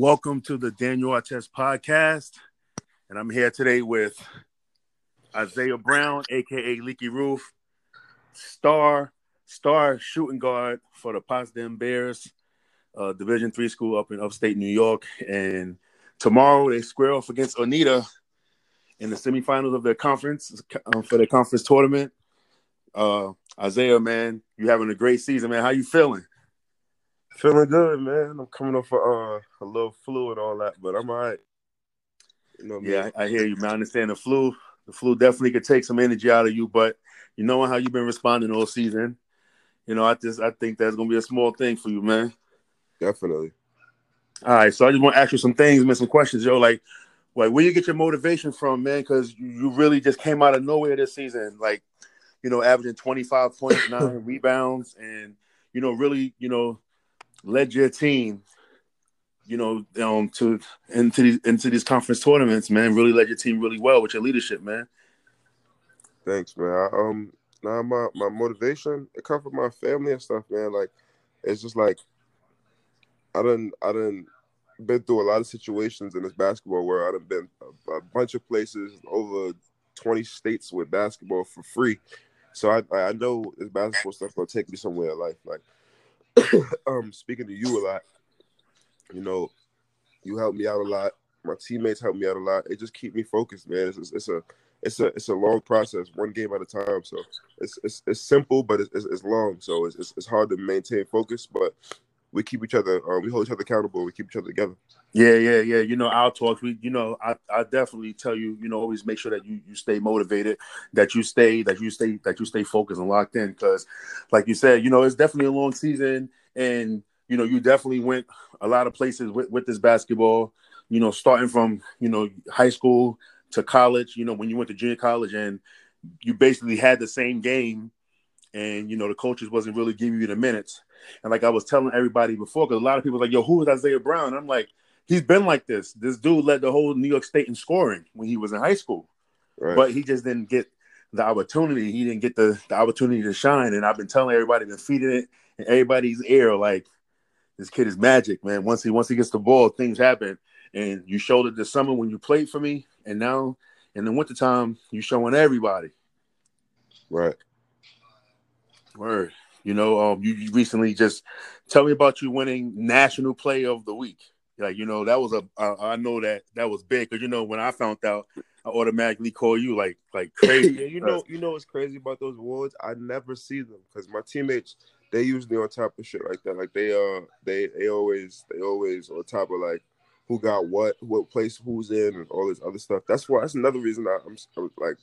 Welcome to the Daniel Artest podcast. And I'm here today with Isaiah Brown, aka Leaky Roof, star, star shooting guard for the Potsdam Bears, uh, Division three school up in upstate New York. And tomorrow they square off against Oneonta in the semifinals of their conference um, for their conference tournament. Uh, Isaiah, man, you having a great season, man. How you feeling? Feeling good, man. I'm coming off a, uh, a little flu and all that, but I'm all right. You know yeah, I, I, hear you, man. I understand the flu. The flu definitely could take some energy out of you, but you know how you've been responding all season. You know, I just I think that's gonna be a small thing for you, man. Definitely. All right, so I just want to ask you some things, man, some questions, yo. Like, like where you get your motivation from, man? Because you really just came out of nowhere this season, like, you know, averaging 25 points, nine rebounds, and you know, really, you know, led your team, you know, um, to into these into these conference tournaments, man. Really led your team really well with your leadership, man. Thanks, man. I, um, now my my motivation it comes from my family and stuff, man. Like, it's just like I didn't I done been through a lot of situations in this basketball where I've been a, a, bunch of places over 20 states with basketball for free. So I I know this basketball stuff will take me somewhere in life. Like um speaking to you a lot, you know, you help me out a lot. My teammates help me out a lot. It just keep me focused, man. It's, it's a it's a it's a long process, one game at a time. So it's it's, it's simple, but it's, it's, it's long. So it's, it's hard to maintain focus, but we keep each other, uh, we hold each other accountable. We keep each other together. Yeah, yeah, yeah. You know, our talks, we, you know, I, I definitely tell you, you know, always make sure that you, you stay motivated, that you stay, that you stay, that you stay focused and locked in. Cause like you said, you know, it's definitely a long season and, you know, you definitely went a lot of places with, with this basketball, you know, starting from, you know, high school to college, you know, when you went to junior college and you basically had the same game and, you know, the coaches wasn't really giving you the minutes and like I was telling everybody before, because a lot of people like, yo, who is Isaiah Brown? I'm like, he's been like this. This dude led the whole New York State in scoring when he was in high school. Right. But he just didn't get the opportunity. He didn't get the, the opportunity to shine. And I've been telling everybody, been feeding it in everybody's ear, like this kid is magic, man. Once he once he gets the ball, things happen. And you showed it this summer when you played for me, and now in the wintertime, you showing everybody. Right. Word. You know, um, you, recently just tell me about you winning National Play of the Week. Like, you know, that was a I, I know that that was big because you know when I found out, I automatically call you like like crazy. yeah, you know, you know what's crazy about those awards? I never see them because my teammates they usually on top of shit like that. Like they uh they they always they always on top of like who got what, what place who's in, and all this other stuff. That's why that's another reason I, I'm like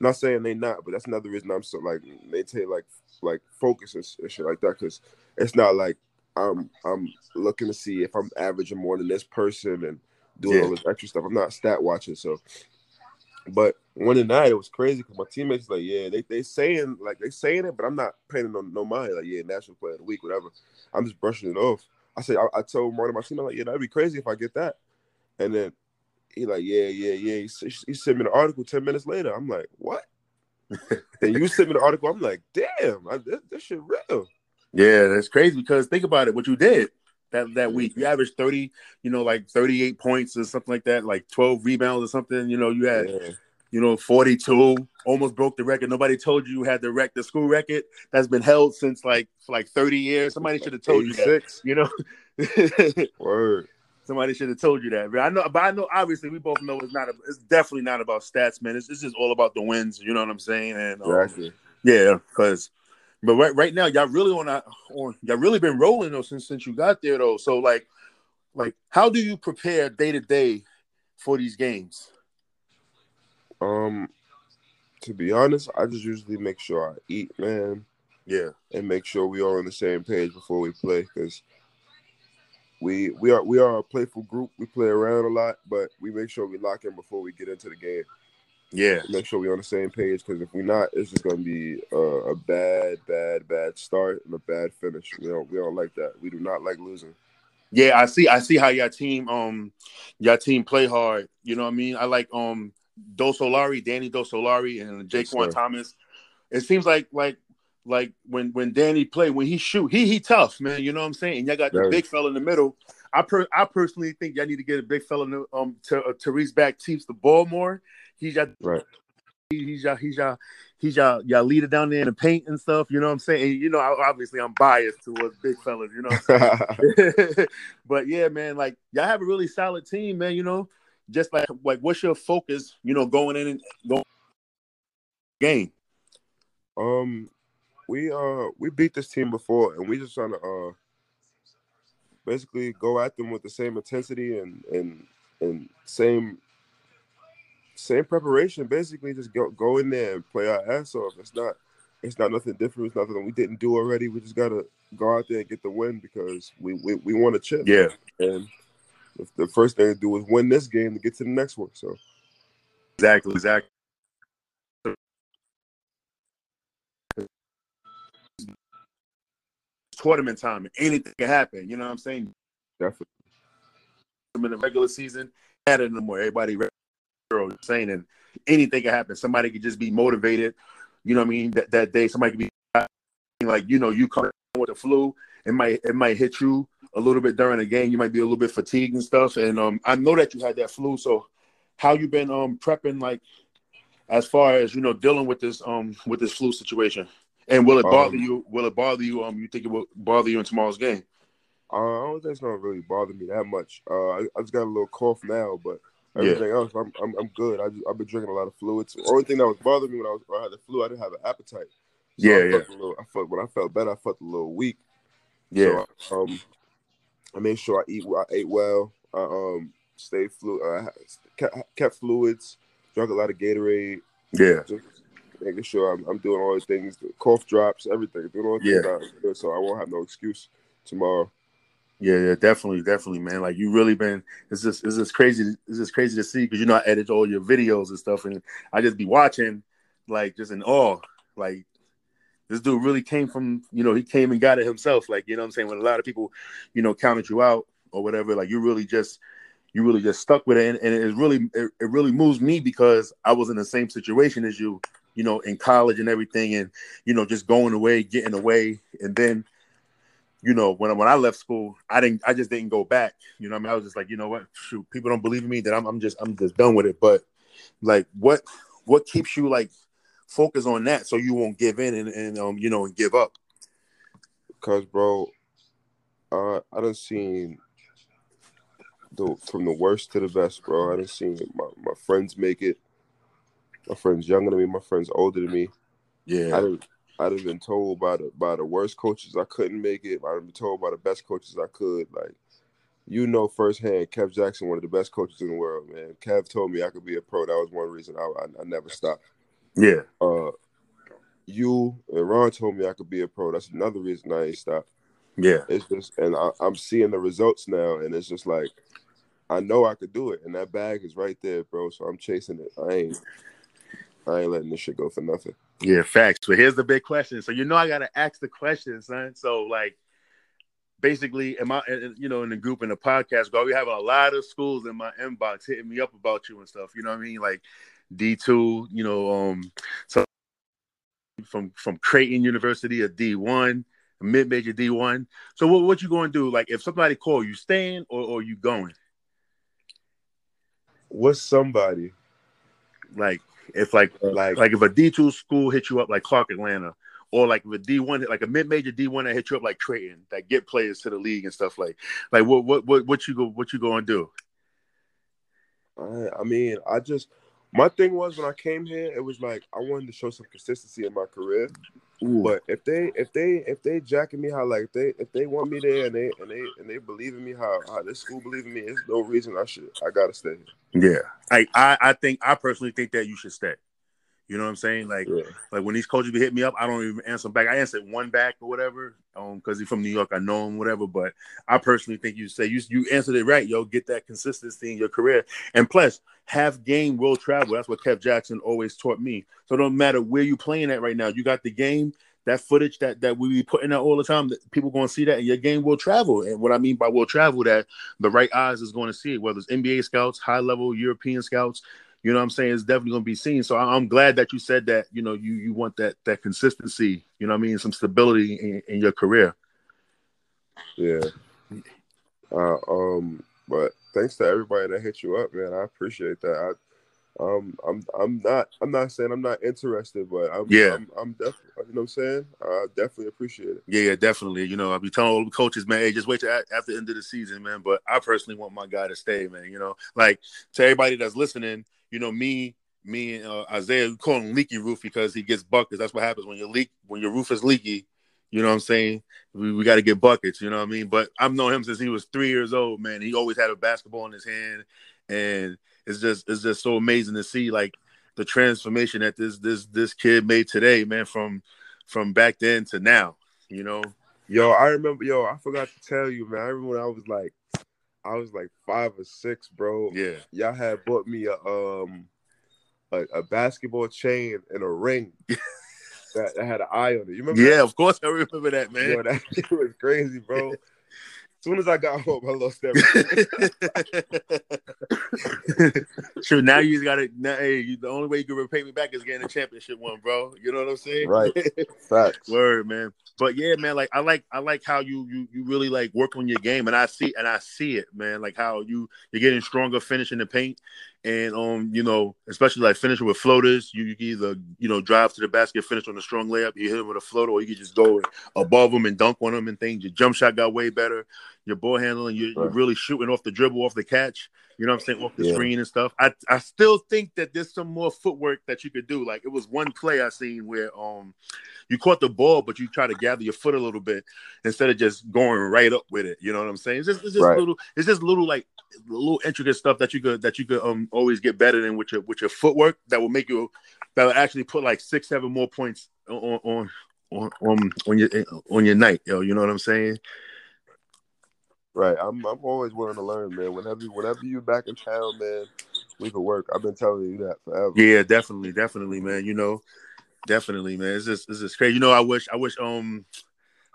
not saying they not, but that's another reason I'm so like they take like like focus and, and shit like that because it's not like I'm I'm looking to see if I'm averaging more than this person and doing yeah. all this extra stuff. I'm not stat watching, so. But one night it was crazy because my teammates like, yeah, they they saying like they saying it, but I'm not paying no no mind. Like, yeah, national player of the week, whatever. I'm just brushing it off. I said I, I told one of my teammates like, yeah, that'd be crazy if I get that. And then he like, yeah, yeah, yeah. He, he sent me the article ten minutes later. I'm like, what? and you sent me the article. I'm like, damn, I, this, this shit real. Yeah, that's crazy because think about it. What you did that that week, you averaged thirty, you know, like thirty eight points or something like that, like twelve rebounds or something. You know, you had. Yeah. You know, 42, almost broke the record. Nobody told you you had the rec the school record that's been held since like for like 30 years. Somebody should have told 86. you that. You know? Word. Somebody should have told you that. But I know, but I know. Obviously, we both know it's not. A, it's definitely not about stats, man. It's, it's just all about the wins. You know what I'm saying? And um, exactly. yeah, because. But right, right now, y'all really on, on y'all really been rolling though since since you got there though. So like, like, how do you prepare day to day for these games? Um, to be honest, I just usually make sure I eat, man. Yeah, and make sure we all on the same page before we play because we we are we are a playful group. We play around a lot, but we make sure we lock in before we get into the game. Yeah, make sure we're on the same page because if we're not, it's just gonna be a, a, bad, bad, bad start and a bad finish. We don't we don't like that. We do not like losing. Yeah, I see. I see how your team um your team play hard. You know what I mean? I like um Dosolari, Danny Dosolari, and Jaquan yes, Thomas. It seems like like like when when Danny play when he shoot he he tough man you know what I'm saying and y'all got the big fella in the middle I per I personally think y'all need to get a big fella um to uh, Tyrese back teams the ball more. He's got right. he's y'all he's y'all he's y'all y'all leader down there in the paint and stuff. You know what I'm saying? And, you know, obviously I'm biased towards big fellas. You know, but yeah, man, like y'all have a really solid team, man. You know, just like like what's your focus? You know, going in and going game. Um, we uh we beat this team before, and we just trying to uh basically go at them with the same intensity and and and same same preparation. Basically, just go go in there and play our ass off. It's not it's not nothing different. It's nothing we didn't do already. We just gotta go out there and get the win because we we, we want to chip. Yeah, and the first thing to do is win this game to get to the next one. So exactly, exactly. Tournament time. Anything can happen. You know what I'm saying? Definitely. In the regular season, had it no more. Everybody saying and anything can happen. Somebody could just be motivated. You know what I mean? That that day, somebody could be like, you know, you come with the flu. It might it might hit you a little bit during the game. You might be a little bit fatigued and stuff. And um, I know that you had that flu. So, how you been um prepping like as far as you know dealing with this um with this flu situation? And will it bother um, you? Will it bother you? Um, you think it will bother you in tomorrow's game? Uh, I don't think it's gonna really bother me that much. Uh, I, I just got a little cough now, but everything yeah. else, I'm, I'm, I'm good. I I've been drinking a lot of fluids. The only thing that was bothering me when I was when I had the flu, I didn't have an appetite. So yeah, I yeah. Little, I felt when I felt better, I felt a little weak. Yeah. So, um, I made sure I eat. I ate well. I um stayed flu. I kept, kept fluids. Drank a lot of Gatorade. Yeah. Just making sure I'm, I'm doing all the things, the cough drops, everything. Doing all the yeah. things so I won't have no excuse tomorrow. Yeah, yeah, definitely, definitely, man. Like you really been. It's just, it's just crazy. It's just crazy to see because you know I edit all your videos and stuff, and I just be watching, like just in awe. Like this dude really came from, you know, he came and got it himself. Like you know, I'm saying when a lot of people, you know, counted you out or whatever, like you really just, you really just stuck with it, and, and it really, it, it really moves me because I was in the same situation as you you know, in college and everything, and you know, just going away, getting away, and then, you know, when when I left school, I didn't, I just didn't go back. You know, I mean, I was just like, you know what, shoot, people don't believe in me, that I'm, I'm just, I'm just done with it. But like, what, what keeps you like focus on that so you won't give in and, and um, you know, and give up? Because, bro, uh, I done seen the from the worst to the best, bro. I done seen my, my friends make it. My friends younger than me, my friends older than me. Yeah. I didn't I'd have been told by the by the worst coaches I couldn't make it. I'd have been told by the best coaches I could. Like, you know firsthand, Kev Jackson, one of the best coaches in the world, man. Kev told me I could be a pro. That was one reason I, I, I never stopped. Yeah. Uh, you and Ron told me I could be a pro. That's another reason I ain't stopped. Yeah. It's just, and I, I'm seeing the results now, and it's just like, I know I could do it, and that bag is right there, bro. So I'm chasing it. I ain't. I ain't letting this shit go for nothing. Yeah, facts. But here's the big question. So you know I gotta ask the question, son. So like basically am I you know in the group in the podcast go we have a lot of schools in my inbox hitting me up about you and stuff. You know what I mean? Like D2, you know, um so from from Creighton University, a D1, mid-major D1. So what what you going to do? Like if somebody call you staying or, or you going? What's somebody? Like if like like like if a D two school hit you up like Clark Atlanta, or like if a D one like a mid major D one that hit you up like Creighton that get players to the league and stuff like like what what what what you go what you going to do? I, I mean, I just my thing was when I came here, it was like I wanted to show some consistency in my career. Ooh. But if they if they if they jacking me how like they if they want me there and they and they and they believe in me how how this school believe in me, there's no reason I should I gotta stay here. Yeah, I I, I think I personally think that you should stay. You know what I'm saying? Like, yeah. like when these coaches be hit me up, I don't even answer them back. I answered one back or whatever, um, because he's from New York. I know him, whatever. But I personally think you say you you answered it right, yo. Get that consistency in your career, and plus, have game will travel. That's what Kev Jackson always taught me. So no matter where you playing at right now, you got the game. That footage that that we be putting out all the time, that people going to see that, and your game will travel. And what I mean by will travel, that the right eyes is going to see it, whether it's NBA scouts, high level European scouts, you know what I'm saying, it's definitely going to be seen. So I'm glad that you said that, you know, you you want that that consistency, you know I mean, some stability in, in your career. Yeah. Uh, um, but thanks to everybody that hit you up, man. I appreciate that. Um, I'm I'm not I'm not saying I'm not interested, but I'm Yeah. I'm, I'm definitely you know what I'm saying. I definitely appreciate it. Yeah, yeah, definitely. You know, I'll be telling all the coaches, man, hey, just wait till after the end of the season, man. But I personally want my guy to stay, man. You know, like to everybody that's listening, you know, me, me and uh, Isaiah, we call him leaky roof because he gets buckets. That's what happens when you leak when your roof is leaky. You know what I'm saying? We, we got to get buckets. You know what I mean? But I've known him since he was three years old, man. He always had a basketball in his hand, and it's just it's just so amazing to see like the transformation that this this this kid made today, man. From from back then to now. You know? Yo, I remember. Yo, I forgot to tell you, man. I remember when I was like, I was like five or six, bro. Yeah. Y'all had bought me a um a, a basketball chain and a ring that, that had an eye on it. You remember? Yeah, of course I remember that, that? Yo, man. that was crazy, bro. As soon as I got home, I lost everything. sure, now you gotta now hey, you, the only way you can repay me back is getting a championship one, bro. You know what I'm saying? Right. Facts. Word, man. But yeah, man, like I like I like how you you you really like work on your game and I see and I see it, man. Like how you you're getting stronger finishing the paint and um, you know, especially like finishing with floaters. You, you either, you know, drive to the basket, finish on a strong layup, you hit him with a floater, or you can just go above them and dunk on them and things. Your jump shot got way better. Your ball handling, you, you're Right. really shooting off the dribble, off the catch. You know what I'm saying? Off the Yeah. screen and stuff. I I still think that there's some more footwork that you could do. Like it was one play I seen where um you caught the ball, but you try to gather your foot a little bit instead of just going right up with it. You know what I'm saying? It's just, it's just Right. little, it's just little like little intricate stuff that you could that you could um always get better than with your with your footwork that will make you that will actually put like six seven more points on on on on, on your on your night. Yo, you know what I'm saying? Right. I'm I'm always willing to learn, man. Whenever whenever you back in town, man, we could work. I've been telling you that forever. Yeah, definitely, definitely, man. You know, definitely, man. It's just it's just crazy. You know, I wish I wish um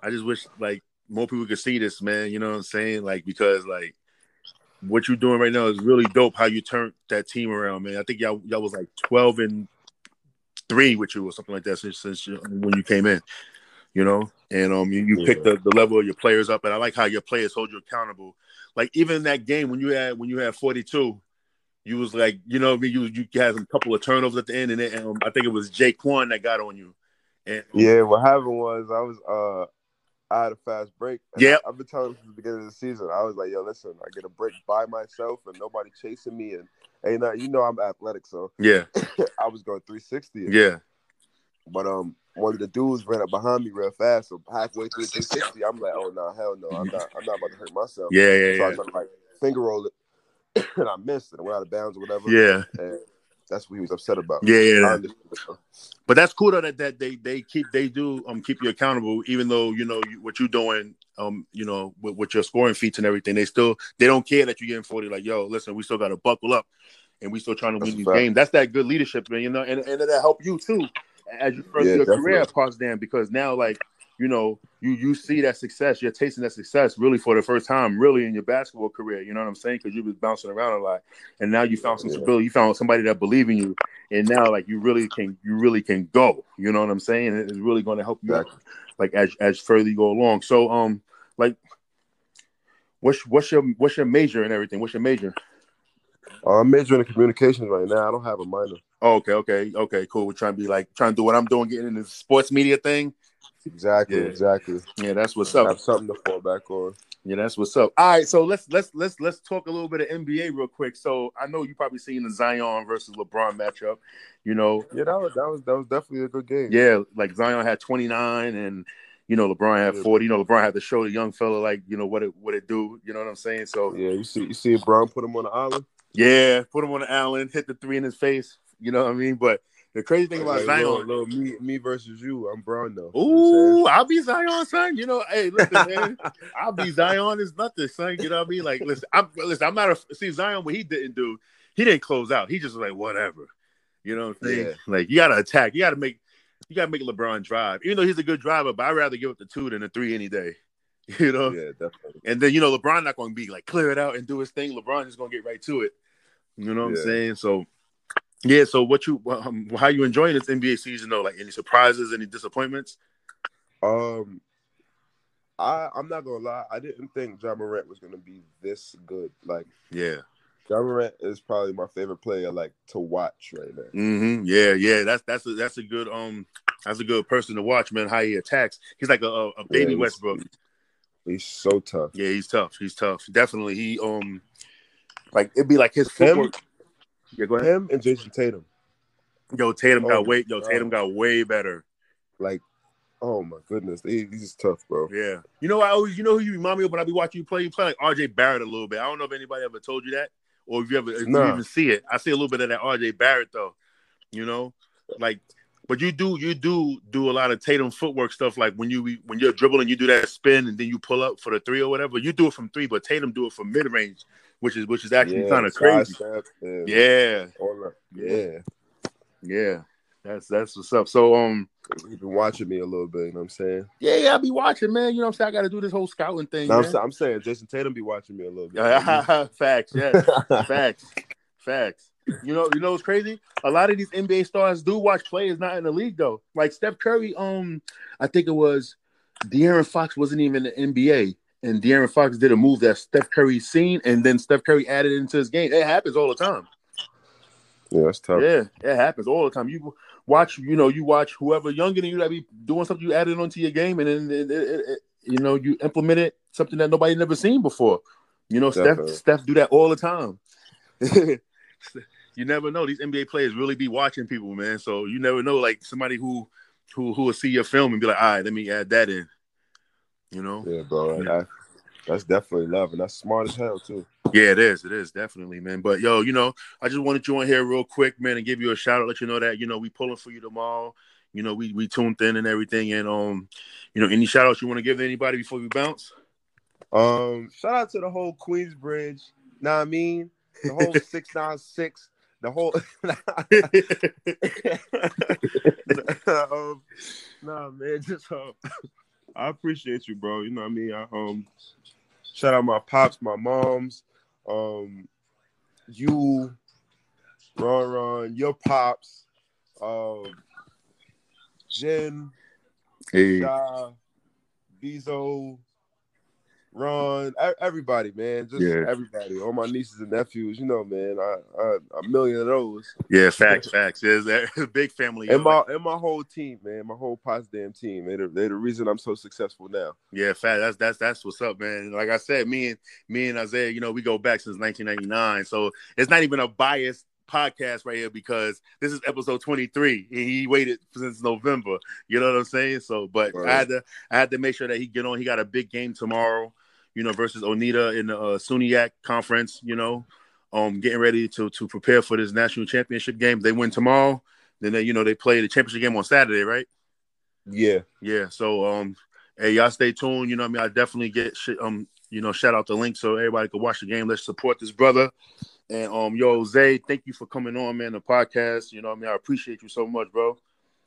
I just wish like more people could see this, man. You know what I'm saying? Like because like what you're doing right now is really dope. How you turned that team around, man. I think y'all y'all was like 12 and three with you or something like that since since you, when you came in. You know, and um, you, you picked Yeah. the, the level of your players up, and I like how your players hold you accountable. Like even in that game when you had when you had 42, you was like, you know, what I mean, you you had a couple of turnovers at the end, and, then, um, I think it was Jaquan that got on you. And Yeah, what happened was I was uh I had a fast break. Yeah, I, have been telling from the beginning of the season. I was like, yo, listen, I get a break by myself and nobody chasing me and ain't not you know I'm athletic, so yeah, I was going 360. yeah, But um one of the dudes ran up behind me real fast. So halfway through 360, I'm like, oh no, hell no, I'm not I'm not about to hurt myself. yeah, yeah, So I yeah, tried to like finger roll it and I missed it. I went out of bounds or whatever. yeah, And that's what he was upset about. yeah, yeah. But that's cool though that, that they they keep they do um keep you accountable, even though you know you, what you're doing um you know with, with your scoring feats and everything. They still they don't care that you're getting 40. Like yo, listen, we still got to buckle up, and we still trying to That's win these fact. games. That's that good leadership, man. You know, and and that'll help you too as you further Yeah, your career definitely. parts because now like you know you you see that success, you're tasting that success really for the first time, really in your basketball career. You know what I'm saying? Because you was bouncing around a lot, and now you found some Yeah. stability. You found somebody that believe in you, and now like you really can you really can go. You know what I'm saying? It's really going to help you Exactly. like as as further you go along. So um like. What's what's your what's your major and everything? What's your major? Uh, I'm majoring in communications right now. I don't have a minor. Oh, okay, okay, okay, cool. We're trying to be like trying to do what I'm doing, getting into the sports media thing. Exactly, Yeah. exactly. Yeah, that's what's up. I Have something to fall back on. Yeah, that's what's up. All right, so let's let's let's let's talk a little bit of NBA real quick. So I know you probably seen the Zion versus LeBron matchup. You know, Yeah, that was that was that was definitely a good game. yeah, like Zion had 29 and you know LeBron had 40. You know, LeBron had to show the young fella like you know what it what it do. You know what I'm saying? So Yeah, you see, you see, Brown put him on the island. Yeah, put him on the island, hit the three in his face. You know what I mean? But the crazy thing about Like, Zion, little, little me, me versus you. I'm Brown though. You know what Ooh, I'll be Zion, son. You know, hey, listen, man. I'll be Zion is nothing, son. You know what I mean? Like, listen, I'm listen, I'm not a see Zion. What he didn't do, he didn't close out. He just was like whatever. You know what I'm saying? Yeah. Like, you gotta attack. You gotta make. You gotta make LeBron drive, even though he's a good driver. But I'd rather give up the two than the three any day. You know. Yeah, definitely. And then you know LeBron not going to be like clear it out and do his thing. LeBron is going to get right to it. You know what I'm saying? So yeah. So what you um, how you enjoying this NBA season though? Like any surprises, any disappointments? Um, I I'm not gonna lie. I didn't think Ja Morant was gonna be this good. Like, yeah, Ja Morant is probably my favorite player, like to watch right now. Mm-hmm. Yeah, yeah. That's that's a that's a good um that's a good person to watch, man. How he attacks. He's like a, a baby Yeah, Westbrook. He's so tough. Yeah, he's tough. He's tough. Definitely. He um like it'd be like his Him? footwork. Yeah, go ahead. Him and Jayson Tatum, Yo, Tatum Oh got way yo, God. Tatum got way better. like, oh my goodness, he, he's tough, bro. Yeah. You know, I always you know who you remind me of when I be watching you play? You play like RJ Barrett a little bit. I don't know if anybody ever told you that or if you ever if you even see it. I see a little bit of that RJ Barrett though. You know? Like but you do you do do a lot of Tatum footwork stuff like when you when you're dribbling you do that spin and then you pull up for the three or whatever. You do it from three, but Tatum do it from mid range, which is which is actually Yeah, kind of crazy. Yeah. Yeah, yeah. That's that's what's up. So um he's been watching me a little bit. You know what I'm saying? yeah, yeah, I'll be watching, man. You know what I'm saying? I gotta do this whole scouting thing. No, I'm, I'm saying Jayson Tatum be watching me a little bit. Facts, yes. Facts. Facts. You know, you know what's crazy? A lot of these NBA stars do watch players not in the league though. Like Steph Curry, um, I think it was De'Aaron Fox wasn't even in the NBA. And De'Aaron Fox did a move that Steph Curry seen, and then Steph Curry added into his game. It happens all the time. yeah, that's tough. Yeah, it happens all the time. You watch, you know, you watch whoever younger than you that be doing something, you added onto your game, and then it, it, it, you know you implement it something that nobody never seen before. You know, Steph Steph do that all the time. you never know; these NBA players really be watching people, man. So you never know, like somebody who who who will see your film and be like, "All right, let me add that in." You know? Yeah, bro. I- that's definitely love, and that's smart as hell too. Yeah, it is. It is definitely, man. But yo, you know, I just wanted you on here real quick, man, and give you a shout out, let you know that you know we pulling for you tomorrow. You know, we we tuned in and everything, and um, you know, any shout outs you want to give to anybody before we bounce? Um, shout out to the whole Queensbridge. Know what I mean? The whole six nine six. The whole. um, nah, man. Just um, I appreciate you, bro. You know what I mean? I um, shout out my pops, my moms, um, you, Ron, Ron, your pops, um, Jen, hey, Sha, Bezo, Ron, everybody, man, just Yeah. everybody, all my nieces and nephews, you know, man, I, I a million of those, yeah, facts, facts. Yeah, a big family. and my and my whole team, man, my whole Potsdam team, they're, they the reason I'm so successful now. Yeah, fat. That's that's that's what's up, man. Like I said, me and me and Isaiah, you know, we go back since 1999, so it's not even a biased podcast right here because this is episode 23, and he waited since November. You know what I'm saying? So, but I had to I had to make sure that he get on. He got a big game tomorrow, you know, versus Oneonta in the uh, SUNYAC conference. You know, um, getting ready to to prepare for this national championship game. They win tomorrow, then they you know they play the championship game on Saturday, right? Yeah, Yeah. So um hey y'all stay tuned. You know what I mean? I definitely get shit um, you know, shout out the link so everybody can watch the game. Let's support this brother. And um yo, Zay, thank you for coming on, man, the podcast. You know what I mean? I appreciate you so much, bro.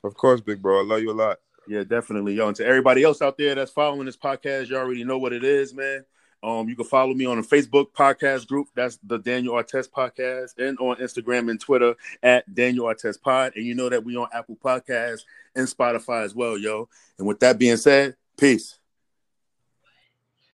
of course, big bro, I love you a lot. Yeah, definitely. Yo, and to everybody else out there that's following this podcast, you already know what it is, man. Um, you can follow me on the Facebook podcast group. That's the Daniel Artest podcast, and on Instagram and Twitter at Daniel Artest Pod. And you know that we on Apple Podcasts and Spotify as well, yo. And with that being said, peace.